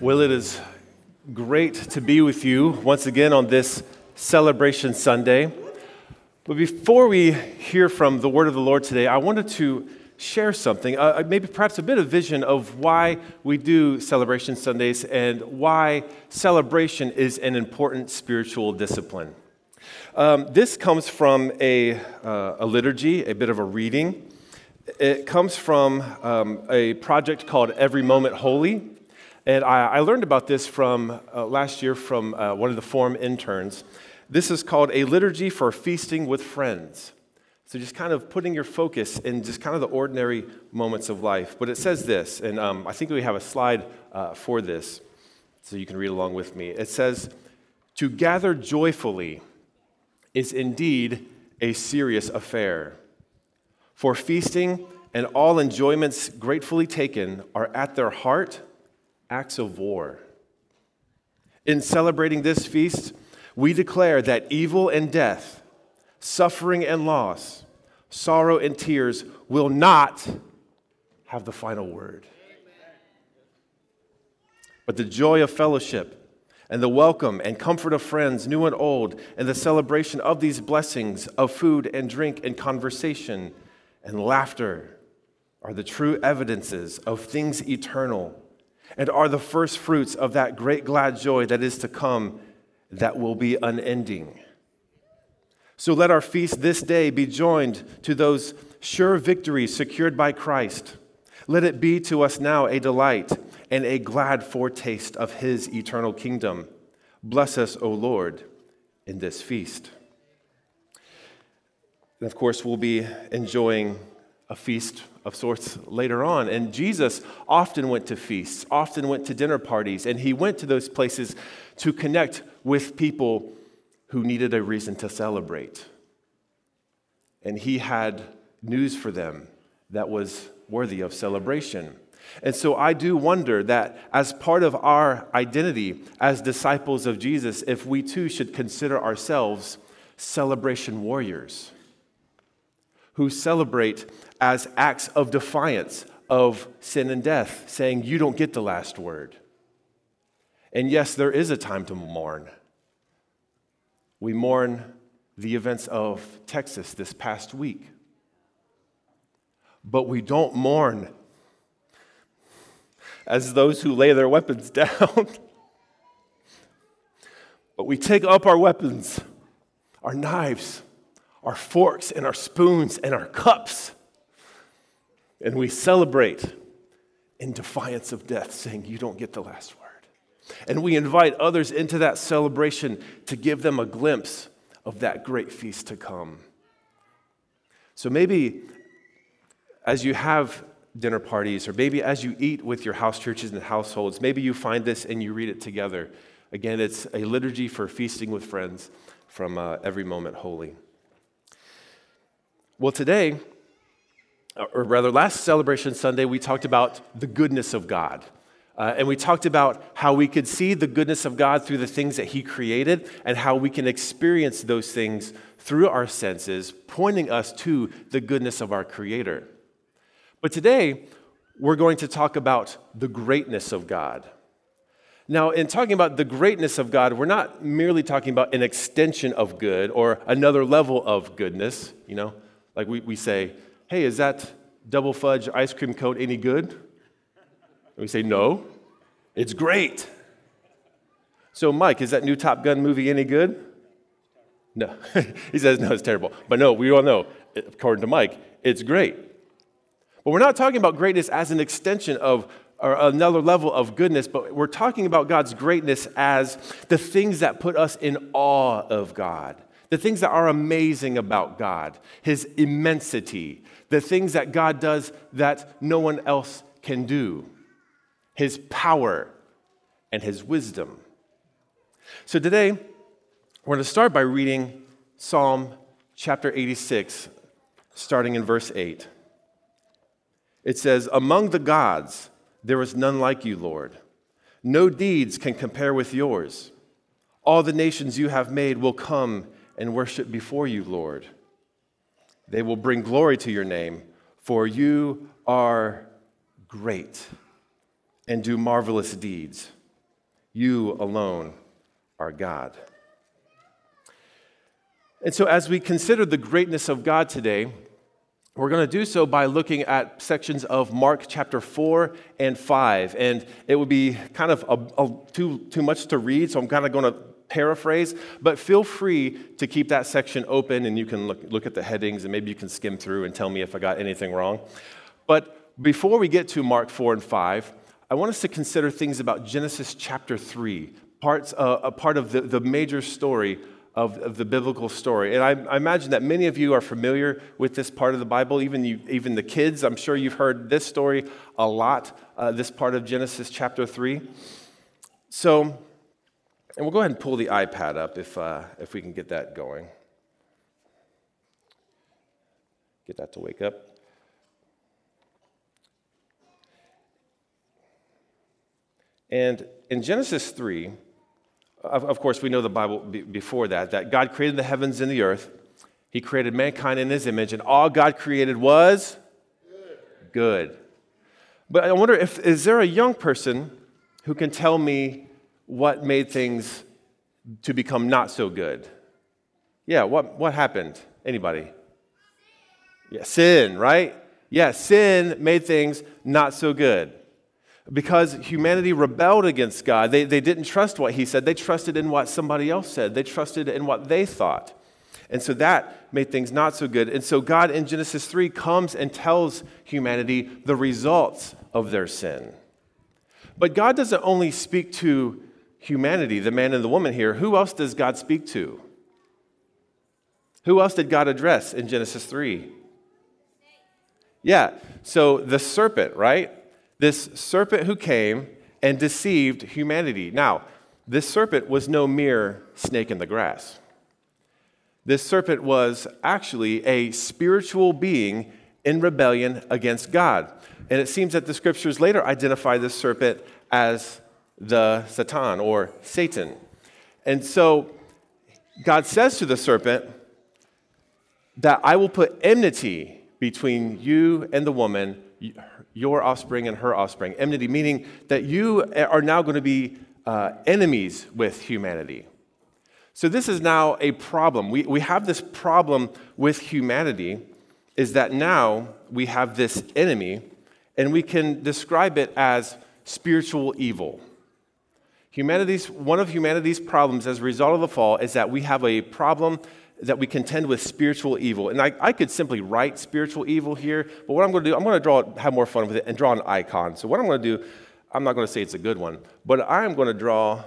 Well, it is great to be with you once again on this celebration Sunday. But before we hear from the word of the Lord today, I wanted to share something, uh, uh, maybe perhaps a bit of vision of why we do celebration Sundays and why celebration is an important spiritual discipline. Um, this comes from a, uh, a liturgy, a bit of a reading. It comes from um, a project called Every Moment Holy. And I, I learned about this from uh, last year from uh, one of the forum interns. This is called a liturgy for feasting with friends. So just kind of putting your focus in just kind of the ordinary moments of life. But it says this, and um, I think we have a slide uh, for this, so you can read along with me. It says, To gather joyfully is indeed a serious affair. For feasting and all enjoyments gratefully taken are at their heart acts of war. In celebrating this feast, we declare that evil and death, suffering and loss, sorrow and tears will not have the final word. But the joy of fellowship and the welcome and comfort of friends, new and old, and the celebration of these blessings of food and drink and conversation and laughter are the true evidences of things eternal and are the first fruits of that great glad joy that is to come that will be unending. So let our feast this day be joined to those sure victories secured by Christ. Let it be to us now a delight and a glad foretaste of his eternal kingdom. Bless us, O Lord, in this feast. And of course, we'll be enjoying a feast of sorts later on. And Jesus often went to feasts, often went to dinner parties, and he went to those places to connect with people who needed a reason to celebrate. And he had news for them that was worthy of celebration. And so I do wonder that as part of our identity as disciples of Jesus, if we too should consider ourselves celebration warriors who celebrate as acts of defiance of sin and death, saying, You don't get the last word. And yes, there is a time to mourn. We mourn the events of Texas this past week. But we don't mourn as those who lay their weapons down. but we take up our weapons, our knives, our forks and our spoons and our cups. And we celebrate in defiance of death, saying, You don't get the last word. And we invite others into that celebration to give them a glimpse of that great feast to come. So maybe as you have dinner parties, or maybe as you eat with your house churches and households, maybe you find this and you read it together. Again, it's a liturgy for feasting with friends from uh, Every Moment Holy. Well, today, or rather, last celebration Sunday, we talked about the goodness of God. Uh, and we talked about how we could see the goodness of God through the things that He created and how we can experience those things through our senses, pointing us to the goodness of our Creator. But today, we're going to talk about the greatness of God. Now, in talking about the greatness of God, we're not merely talking about an extension of good or another level of goodness, you know? Like we, we say, hey, is that double fudge ice cream cone any good? And we say, no, it's great. So, Mike, is that new Top Gun movie any good? No. he says, no, it's terrible. But no, we all know, according to Mike, it's great. But we're not talking about greatness as an extension of or another level of goodness, but we're talking about God's greatness as the things that put us in awe of God the things that are amazing about God, His immensity, the things that God does that no one else can do, His power and His wisdom. So today, we're going to start by reading Psalm chapter 86, starting in verse 8. It says, Among the gods, there is none like you, Lord. No deeds can compare with yours. All the nations you have made will come and worship before you, Lord. They will bring glory to your name, for you are great and do marvelous deeds. You alone are God. And so, as we consider the greatness of God today, we're going to do so by looking at sections of Mark chapter 4 and 5. And it would be kind of a, a, too, too much to read, so I'm kind of going to paraphrase. But feel free to keep that section open and you can look, look at the headings and maybe you can skim through and tell me if I got anything wrong. But before we get to Mark 4 and 5, I want us to consider things about Genesis chapter 3, parts, uh, a part of the, the major story of, of the biblical story. And I, I, imagine that many of you are familiar with this part of the Bible, even, you, even the kids. I'm sure you've heard this story a lot, uh, this part of Genesis chapter 3. So, and we'll go ahead and pull the iPad up if, uh, if we can get that going. Get that to wake up. And in Genesis 3, of, of course, we know the Bible b- before that, that God created the heavens and the earth. He created mankind in his image, and all God created was good. good. But I wonder if is there a young person who can tell me what made things to become not so good? Yeah, what, what happened? Anybody? Yeah, sin, right? Yeah, sin made things not so good because humanity rebelled against God. They, they didn't trust what he said, they trusted in what somebody else said, they trusted in what they thought. And so that made things not so good. And so God in Genesis 3 comes and tells humanity the results of their sin. But God doesn't only speak to humanity, the man and the woman here. Who else does God speak to? Who else did God address in Genesis 3? Yeah, so the serpent, right? this serpent who came and deceived humanity. Now, this serpent was no mere snake in the grass. This serpent was actually a spiritual being in rebellion against God. And it seems that the scriptures later identify this serpent as the Satan or Satan. And so God says to the serpent that I will put enmity between you and the woman, your offspring and her offspring. Enmity, meaning that you are now going to be uh, enemies with humanity. So, this is now a problem. We, we have this problem with humanity, is that now we have this enemy, and we can describe it as spiritual evil. Humanity's, one of humanity's problems as a result of the fall is that we have a problem that we contend with spiritual evil. And I, I could simply write spiritual evil here, but what I'm going to do, I'm going to draw, have more fun with it and draw an icon. So what I'm going to do, I'm not going to say it's a good one, but I'm going to draw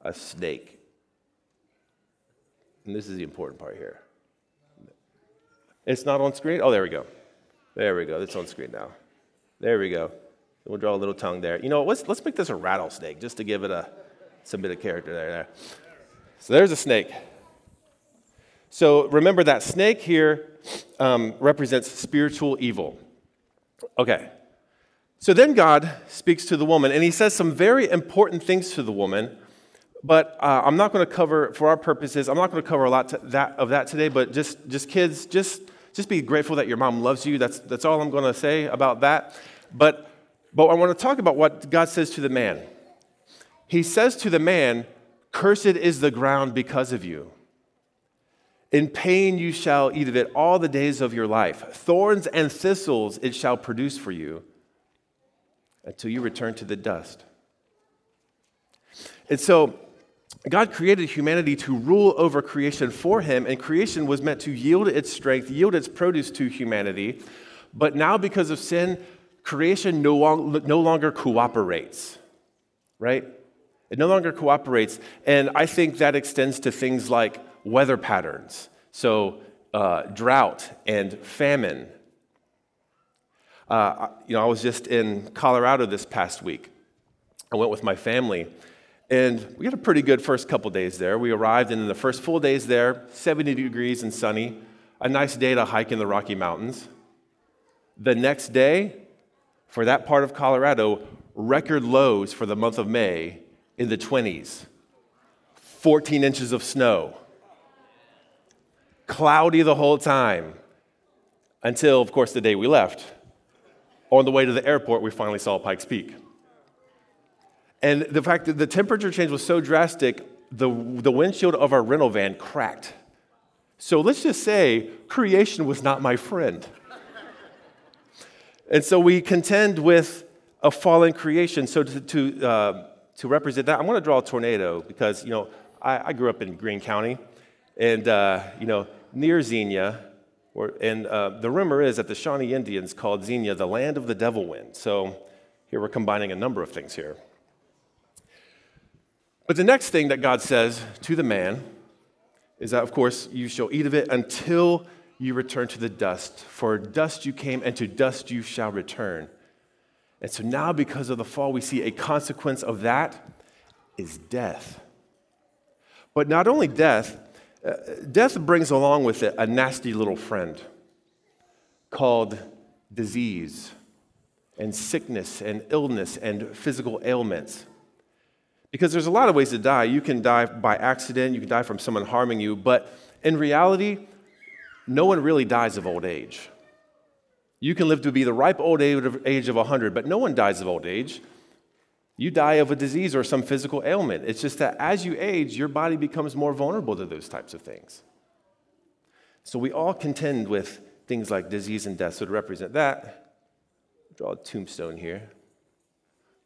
a snake. And this is the important part here. It's not on screen? Oh, there we go. There we go. It's on screen now. There we go. We'll draw a little tongue there. You know, let's, let's make this a rattlesnake just to give it a, some bit of character there. there. So there's a snake. So remember that snake here um, represents spiritual evil. Okay. So then God speaks to the woman, and he says some very important things to the woman. But uh, I'm not going to cover, for our purposes, I'm not going to cover a lot that, of that today. But just, just kids, just, just be grateful that your mom loves you. That's, that's all I'm going to say about that. But, but I want to talk about what God says to the man. He says to the man, Cursed is the ground because of you. In pain you shall eat of it all the days of your life. Thorns and thistles it shall produce for you until you return to the dust. And so, God created humanity to rule over creation for him, and creation was meant to yield its strength, yield its produce to humanity. But now, because of sin, creation no, no longer cooperates, right? It no longer cooperates. And I think that extends to things like weather patterns. So, uh, drought and famine. Uh, you know, I was just in Colorado this past week. I went with my family, and we had a pretty good first couple days there. We arrived, and in the first full days there, 70 degrees and sunny, a nice day to hike in the Rocky Mountains. The next day, for that part of Colorado, record lows for the month of May in the 20s, 14 inches of snow cloudy the whole time until, of course, the day we left. On the way to the airport, we finally saw Pikes Peak. And the fact that the temperature change was so drastic, the, the windshield of our rental van cracked. So let's just say creation was not my friend. And so we contend with a fallen creation. So to, to, uh, to represent that, I'm going to draw a tornado because, you know, I, I grew up in Greene County and, uh, you know, near Xenia, or, and uh, the rumor is that the Shawnee Indians called Xenia the land of the devil wind. So here we're combining a number of things here. But the next thing that God says to the man is that, of course, you shall eat of it until you return to the dust. For dust you came, and to dust you shall return. And so now, because of the fall, we see a consequence of that is death. But not only death, uh, death brings along with it a nasty little friend called disease and sickness and illness and physical ailments. Because there's a lot of ways to die. You can die by accident, you can die from someone harming you, but in reality, no one really dies of old age. You can live to be the ripe old age of 100, but no one dies of old age. You die of a disease or some physical ailment. It's just that as you age, your body becomes more vulnerable to those types of things. So we all contend with things like disease and death. So to represent that, draw a tombstone here.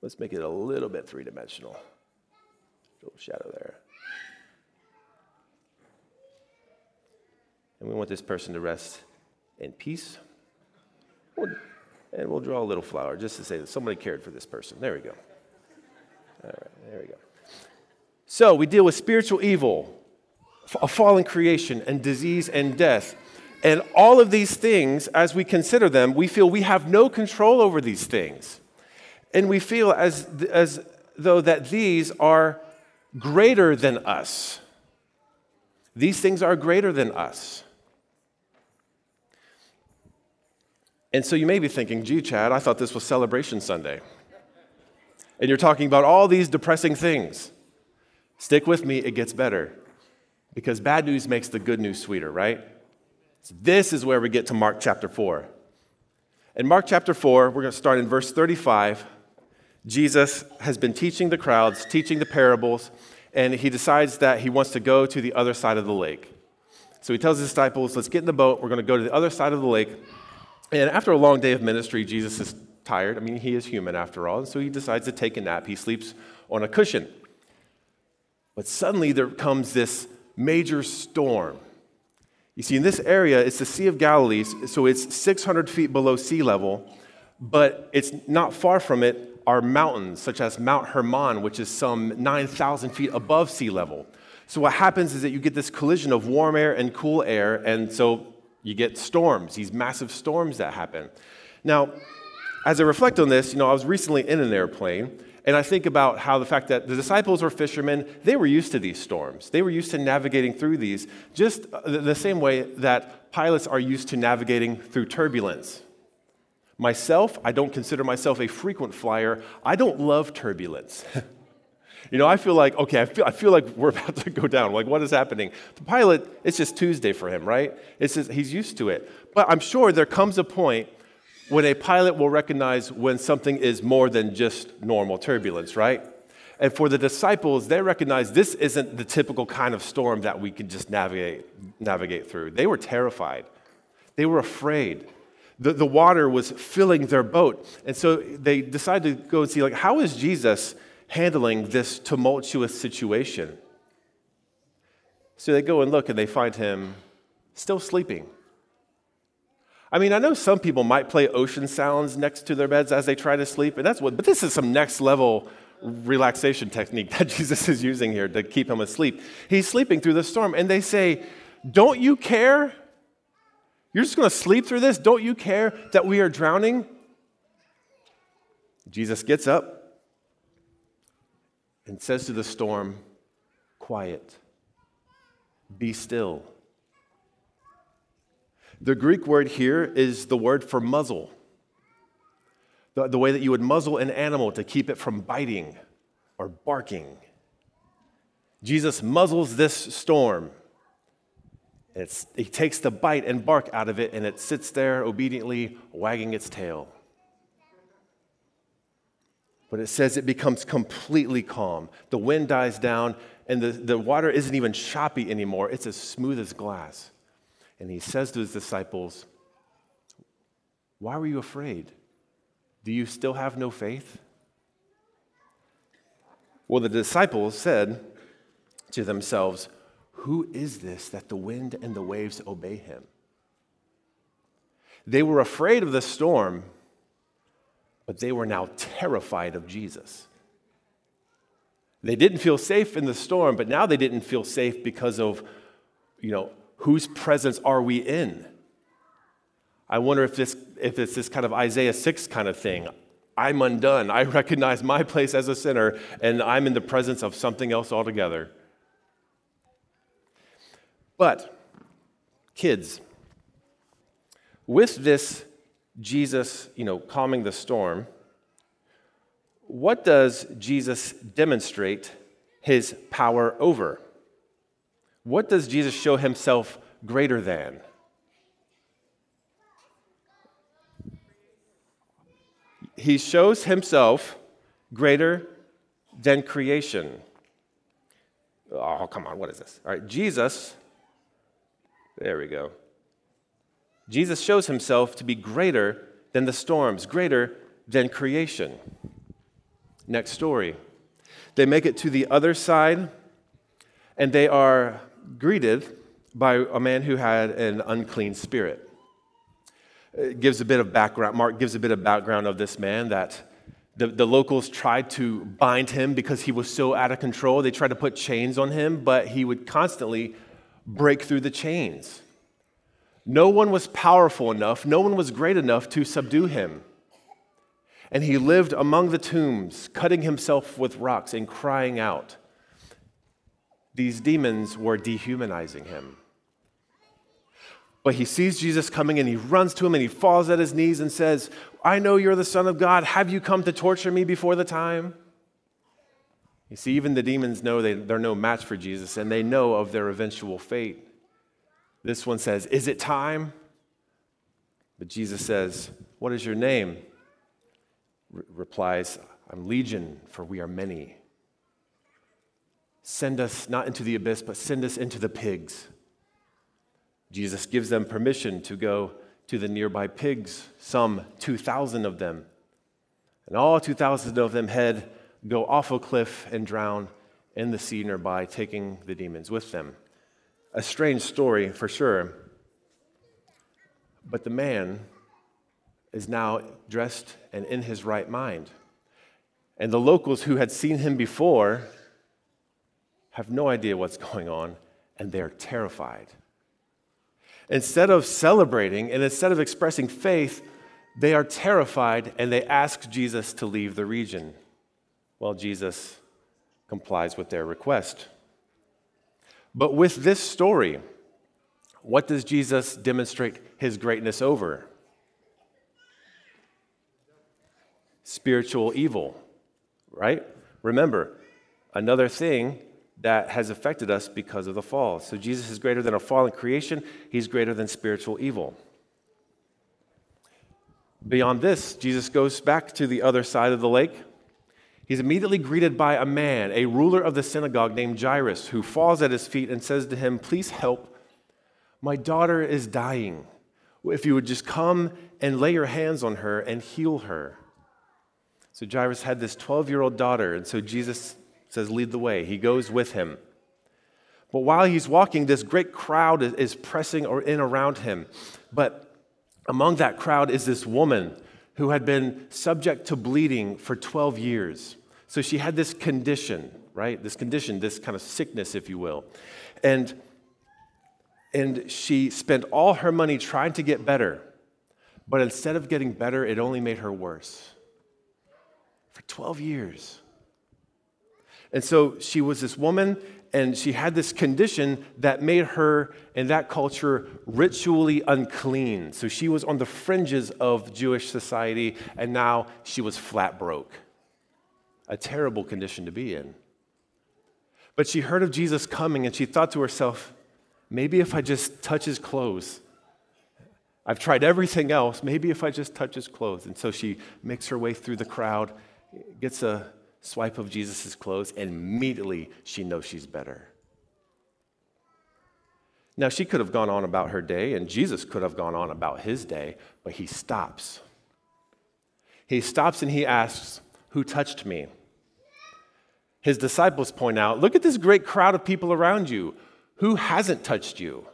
Let's make it a little bit three dimensional. Little shadow there. And we want this person to rest in peace. And we'll draw a little flower just to say that somebody cared for this person. There we go. All right, there we go. So we deal with spiritual evil, a fallen creation, and disease and death. And all of these things, as we consider them, we feel we have no control over these things. And we feel as, as though that these are greater than us. These things are greater than us. And so you may be thinking, gee, Chad, I thought this was Celebration Sunday and you're talking about all these depressing things, stick with me, it gets better. Because bad news makes the good news sweeter, right? So this is where we get to Mark chapter 4. In Mark chapter 4, we're going to start in verse 35. Jesus has been teaching the crowds, teaching the parables, and he decides that he wants to go to the other side of the lake. So he tells his disciples, Let's get in the boat. We're going to go to the other side of the lake. And after a long day of ministry, Jesus is tired. I mean, he is human after all. And so he decides to take a nap. He sleeps on a cushion. But suddenly there comes this major storm. You see, in this area, it's the Sea of Galilee, so it's 600 feet below sea level, but it's not far from it are mountains, such as Mount Hermon, which is some 9,000 feet above sea level. So, what happens is that you get this collision of warm air and cool air, and so you get storms, these massive storms that happen. Now, as I reflect on this, you know, I was recently in an airplane, and I think about how the fact that the disciples were fishermen, they were used to these storms. They were used to navigating through these, just uh, the same way that pilots are used to navigating through turbulence. Myself, I don't consider myself a frequent flyer. I don't love turbulence. you know, I feel like, okay, I feel, I feel like we're about to go down. Like, what is happening? The pilot, it's just Tuesday for him, right? It's just, he's used to it. But I'm sure there comes a point when a pilot will recognize when something is more than just normal turbulence, right? And for the disciples, they recognize this isn't the typical kind of storm that we can just navigate, navigate through. They were terrified, they were afraid. The, the water was filling their boat. And so they decided to go and see, like, how is Jesus handling this tumultuous situation? So they go and look and they find him still sleeping. I mean, I know some people might play ocean sounds next to their beds as they try to sleep, and that's what, but this is some next level relaxation technique that Jesus is using here to keep him asleep. He's sleeping through the storm, and they say, Don't you care? You're just to sleep through this? Don't you care that we are drowning? Jesus gets up and says to the storm, Quiet, be still. The Greek word here is the word for muzzle. The, the way that you would muzzle an animal to keep it from biting or barking. Jesus muzzles this storm. It's, he takes the bite and bark out of it, and it sits there obediently wagging its tail. But it says it becomes completely calm. The wind dies down, and the, the water isn't even choppy anymore. It's as smooth as glass. And he says to his disciples, Why were you afraid? Do you still have no faith? Well, the disciples said to themselves, Who is this that the wind and the waves obey him? They were afraid of the storm, but they were now terrified of Jesus. They didn't feel safe in the storm, but now they didn't feel safe because of, you know, whose presence are we in? I wonder if, this, if it's this kind of Isaiah 6 kind of thing. I'm undone. I recognize my place as a sinner, and I'm in the presence of something else altogether. But, kids, with this Jesus, you know, calming the storm, what does Jesus demonstrate his power over? What does Jesus show himself greater than? He shows himself greater than creation. Oh, come on, what is this? All right, Jesus, there we go. Jesus shows himself to be greater than the storms, greater than creation. Next story. They make it to the other side, and they are greeted by a man who had an unclean spirit. It gives a bit of background. Mark gives a bit of background of this man that the, the locals tried to bind him because he was so out of control. They tried to put chains on him, but he would constantly break through the chains. No one was powerful enough, no one was great enough to subdue him. And he lived among the tombs, cutting himself with rocks and crying out. These demons were dehumanizing him. But he sees Jesus coming and he runs to him and he falls at his knees and says, I know you're the Son of God. Have you come to torture me before the time? You see, even the demons know they, they're no match for Jesus and they know of their eventual fate. This one says, Is it time? But Jesus says, What is your name? replies, I'm Legion, for we are many. Send us not into the abyss, but send us into the pigs. Jesus gives them permission to go to the nearby pigs, some 2,000 of them. And all 2,000 of them head, go off a cliff, and drown in the sea nearby, taking the demons with them. A strange story for sure. But the man is now dressed and in his right mind. And the locals who had seen him before have no idea what's going on, and they're terrified. Instead of celebrating and instead of expressing faith, they are terrified and they ask Jesus to leave the region. Well, Jesus complies with their request. But with this story, what does Jesus demonstrate his greatness over? spiritual evil, right? Remember, another thing that has affected us because of the fall. So Jesus is greater than a fallen creation, he's greater than spiritual evil. Beyond this, Jesus goes back to the other side of the lake. He's immediately greeted by a man, a ruler of the synagogue named Jairus, who falls at his feet and says to him, Please help. My daughter is dying. If you would just come and lay your hands on her and heal her. So Jairus had this 12 year old daughter, and so Jesus says, Lead the way. He goes with him. But while he's walking, this great crowd is pressing in around him. But among that crowd is this woman who had been subject to bleeding for 12 years. So she had this condition, right? This condition, this kind of sickness, if you will. And, and she spent all her money trying to get better. But instead of getting better, it only made her worse for 12 years. And so she was this woman, and she had this condition that made her, in that culture, ritually unclean. So she was on the fringes of Jewish society, and now she was flat broke. A terrible condition to be in. But she heard of Jesus coming, and she thought to herself, maybe if I just touch his clothes, I've tried everything else, maybe if I just touch his clothes. And so she makes her way through the crowd gets a swipe of Jesus' clothes, and immediately she knows she's better. Now, she could have gone on about her day, and Jesus could have gone on about his day, but he stops. He stops and he asks, Who touched me? His disciples point out, Look at this great crowd of people around you. Who hasn't touched you?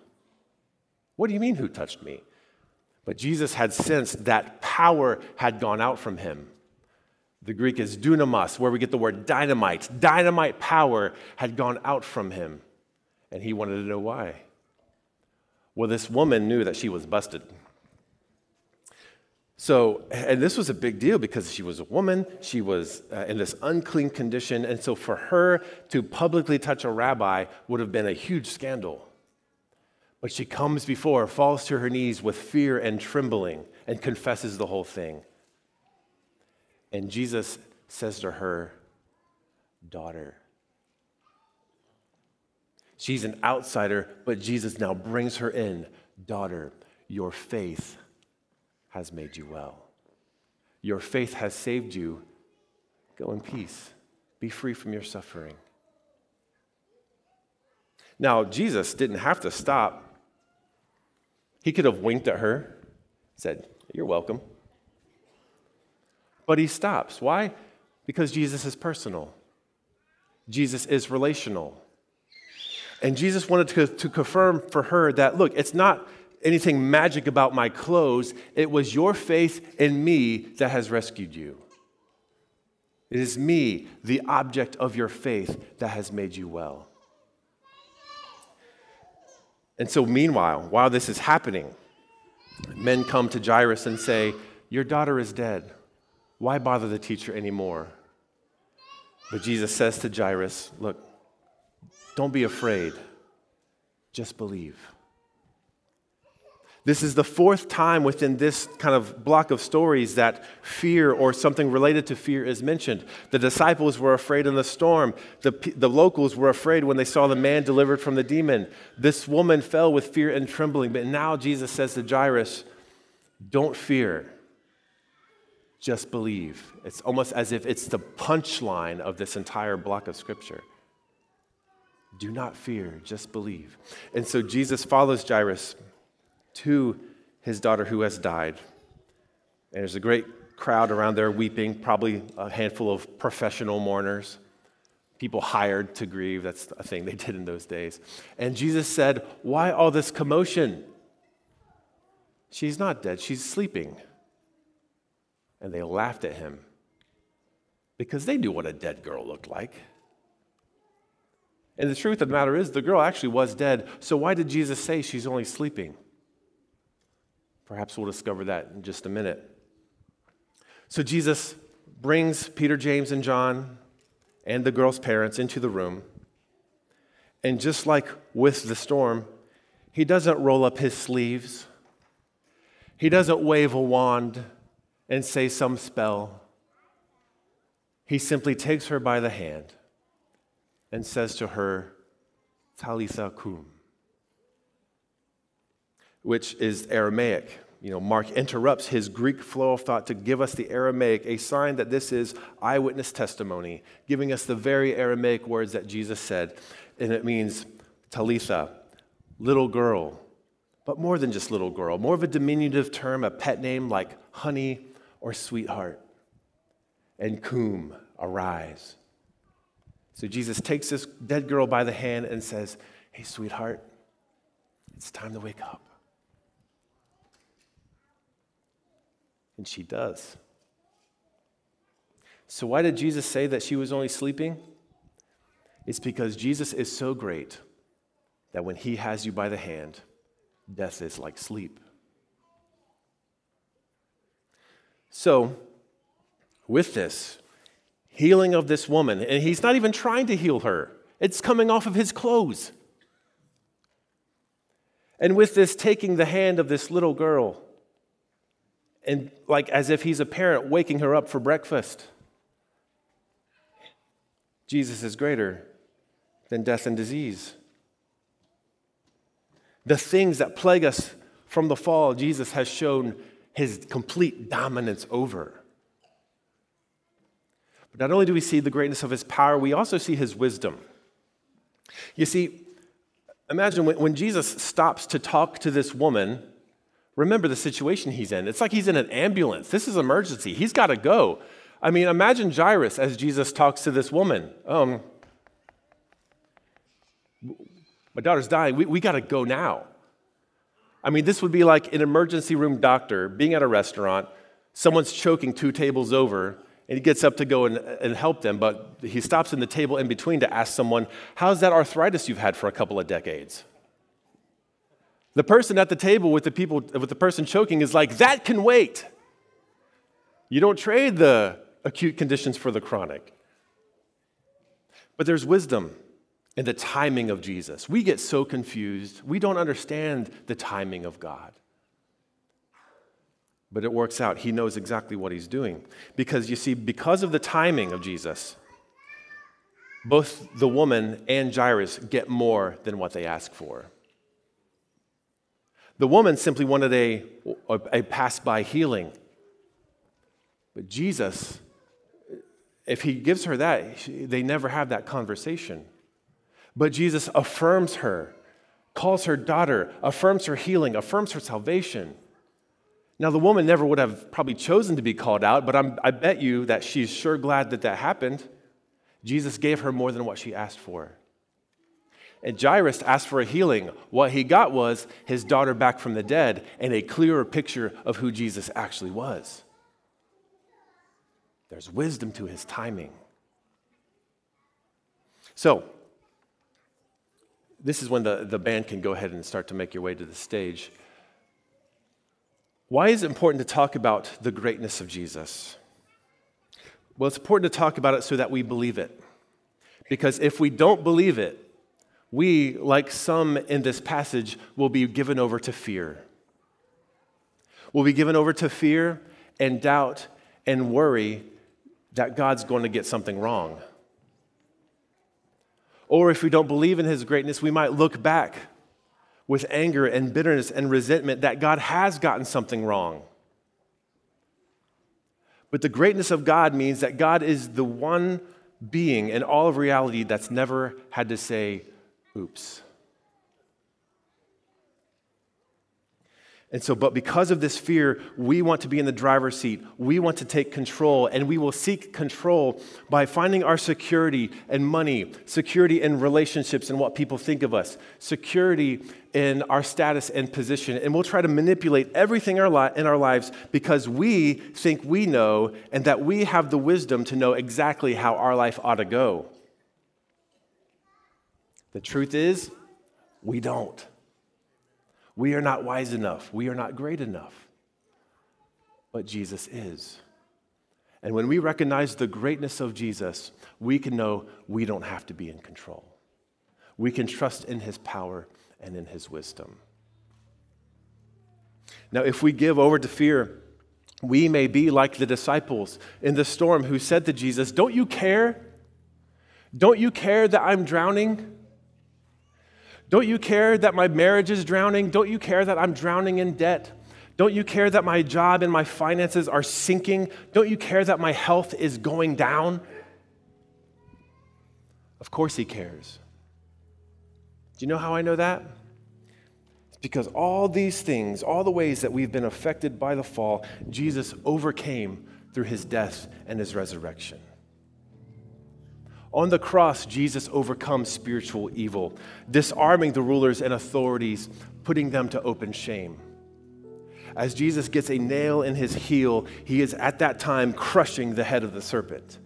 What do you mean, who touched me? But Jesus had sensed that power had gone out from him. The Greek is dunamis, where we get the word dynamite. Dynamite power had gone out from him, and he wanted to know why. Well, this woman knew that she was busted. So, and this was a big deal because she was a woman, she was uh, in this unclean condition, and so for her to publicly touch a rabbi would have been a huge scandal. But she comes before, falls to her knees with fear and trembling, and confesses the whole thing. And Jesus says to her, Daughter. She's an outsider, but Jesus now brings her in. Daughter, your faith has made you well. Your faith has saved you. Go in peace. Be free from your suffering. Now, Jesus didn't have to stop. He could have winked at her, said, You're welcome. But he stops. Why? Because Jesus is personal, Jesus is relational. And Jesus wanted to, to confirm for her that, look, it's not anything magic about my clothes. It was your faith in me that has rescued you. It is me, the object of your faith, that has made you well. And so, meanwhile, while this is happening, men come to Jairus and say, Your daughter is dead. Why bother the teacher anymore? But Jesus says to Jairus, Look, don't be afraid, just believe. This is the fourth time within this kind of block of stories that fear or something related to fear is mentioned. The disciples were afraid in the storm. The, the locals were afraid when they saw the man delivered from the demon. This woman fell with fear and trembling. But now Jesus says to Jairus, Don't fear just believe. It's almost as if it's the punchline of this entire block of scripture. Do not fear, just believe. And so Jesus follows Jairus to his daughter who has died. And there's a great crowd around there weeping, probably a handful of professional mourners, people hired to grieve. That's a thing they did in those days. And Jesus said, Why all this commotion? She's not dead, she's sleeping and they laughed at him because they knew what a dead girl looked like. And the truth of the matter is, the girl actually was dead. So why did Jesus say she's only sleeping? Perhaps we'll discover that in just a minute. So Jesus brings Peter, James, and John and the girl's parents into the room. And just like with the storm, he doesn't roll up his sleeves, he doesn't wave a wand and say some spell. He simply takes her by the hand and says to her, Talitha cum, which is Aramaic. You know, Mark interrupts his Greek flow of thought to give us the Aramaic, a sign that this is eyewitness testimony, giving us the very Aramaic words that Jesus said. And it means Talitha, little girl, but more than just little girl, more of a diminutive term, a pet name like honey or sweetheart. And cum, arise. So Jesus takes this dead girl by the hand and says, Hey, sweetheart, it's time to wake up. And she does. So, why did Jesus say that she was only sleeping? It's because Jesus is so great that when he has you by the hand, death is like sleep. So, with this healing of this woman, and he's not even trying to heal her, it's coming off of his clothes. And with this, taking the hand of this little girl, and like as if he's a parent waking her up for breakfast. Jesus is greater than death and disease. The things that plague us from the fall, Jesus has shown his complete dominance over. But not only do we see the greatness of his power, we also see his wisdom. You see, imagine when, Jesus stops to talk to this woman, remember the situation he's in. It's like he's in an ambulance. This is emergency. He's got to go. I mean, imagine Jairus as Jesus talks to this woman. Um, my daughter's dying. We, we got to go now. I mean, this would be like an emergency room doctor being at a restaurant, someone's choking two tables over, and he gets up to go and, and help them, but he stops in the table in between to ask someone, How's that arthritis you've had for a couple of decades? The person at the table with the people with the person choking is like, that can wait. You don't trade the acute conditions for the chronic. But there's wisdom in the timing of Jesus. We get so confused. We don't understand the timing of God. But it works out. He knows exactly what he's doing. Because you see, because of the timing of Jesus, both the woman and Jairus get more than what they ask for. The woman simply wanted a, a pass by healing. But Jesus, if he gives her that, they never have that conversation. But Jesus affirms her, calls her daughter, affirms her healing, affirms her salvation. Now, the woman never would have probably chosen to be called out, but I'm, i bet you that she's sure glad that that happened. Jesus gave her more than what she asked for. And Jairus asked for a healing. What he got was his daughter back from the dead and a clearer picture of who Jesus actually was. There's wisdom to his timing. So, this is when the, the band can go ahead and start to make your way to the stage. Why is it important to talk about the greatness of Jesus? Well, it's important to talk about it so that we believe it. Because if we don't believe it, we, like some in this passage, will be given over to fear. We'll be given over to fear and doubt and worry that God's going to get something wrong. Or if we don't believe in his greatness, we might look back with anger and bitterness and resentment that God has gotten something wrong. But the greatness of God means that God is the one being in all of reality that's never had to say, oops. And so, but because of this fear, we want to be in the driver's seat. We want to take control, and we will seek control by finding our security and money, security in relationships and what people think of us, security in our status and position. And we'll try to manipulate everything in our lives because we think we know and that we have the wisdom to know exactly how our life ought to go. The truth is, we don't. We are not wise enough. We are not great enough. But Jesus is. And when we recognize the greatness of Jesus, we can know we don't have to be in control. We can trust in his power and in his wisdom. Now, if we give over to fear, we may be like the disciples in the storm who said to Jesus, Don't you care? Don't you care that I'm drowning? Don't you care that my marriage is drowning? Don't you care that I'm drowning in debt? Don't you care that my job and my finances are sinking? Don't you care that my health is going down? Of course, He cares. Do you know how I know that? It's because all these things, all the ways that we've been affected by the fall, Jesus overcame through His death and His resurrection. On the cross, Jesus overcomes spiritual evil, disarming the rulers and authorities, putting them to open shame. As Jesus gets a nail in his heel, he is at that time crushing the head of the serpent.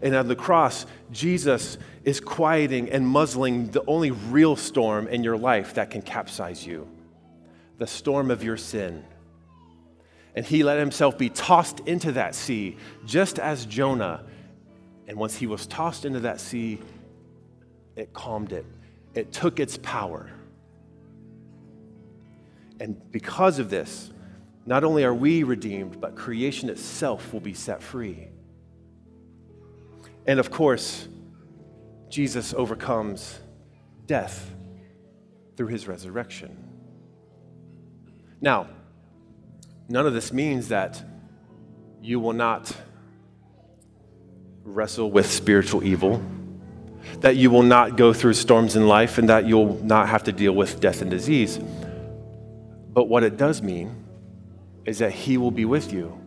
And on the cross, Jesus is quieting and muzzling the only real storm in your life that can capsize you the storm of your sin and he let himself be tossed into that sea, just as Jonah. And once he was tossed into that sea, it calmed it, it took its power. And because of this, not only are we redeemed, but creation itself will be set free. And of course, Jesus overcomes death through his resurrection. Now, None of this means that you will not wrestle with spiritual evil, that you will not go through storms in life, and that you'll not have to deal with death and disease. But what it does mean is that He will be with you,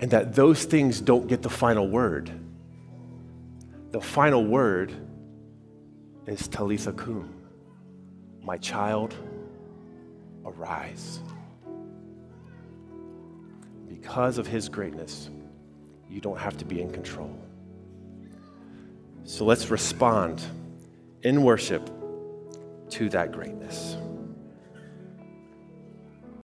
and that those things don't get the final word. The final word is Talitha Kum, my child, arise. Because of His greatness, you don't have to be in control. So let's respond in worship to that greatness.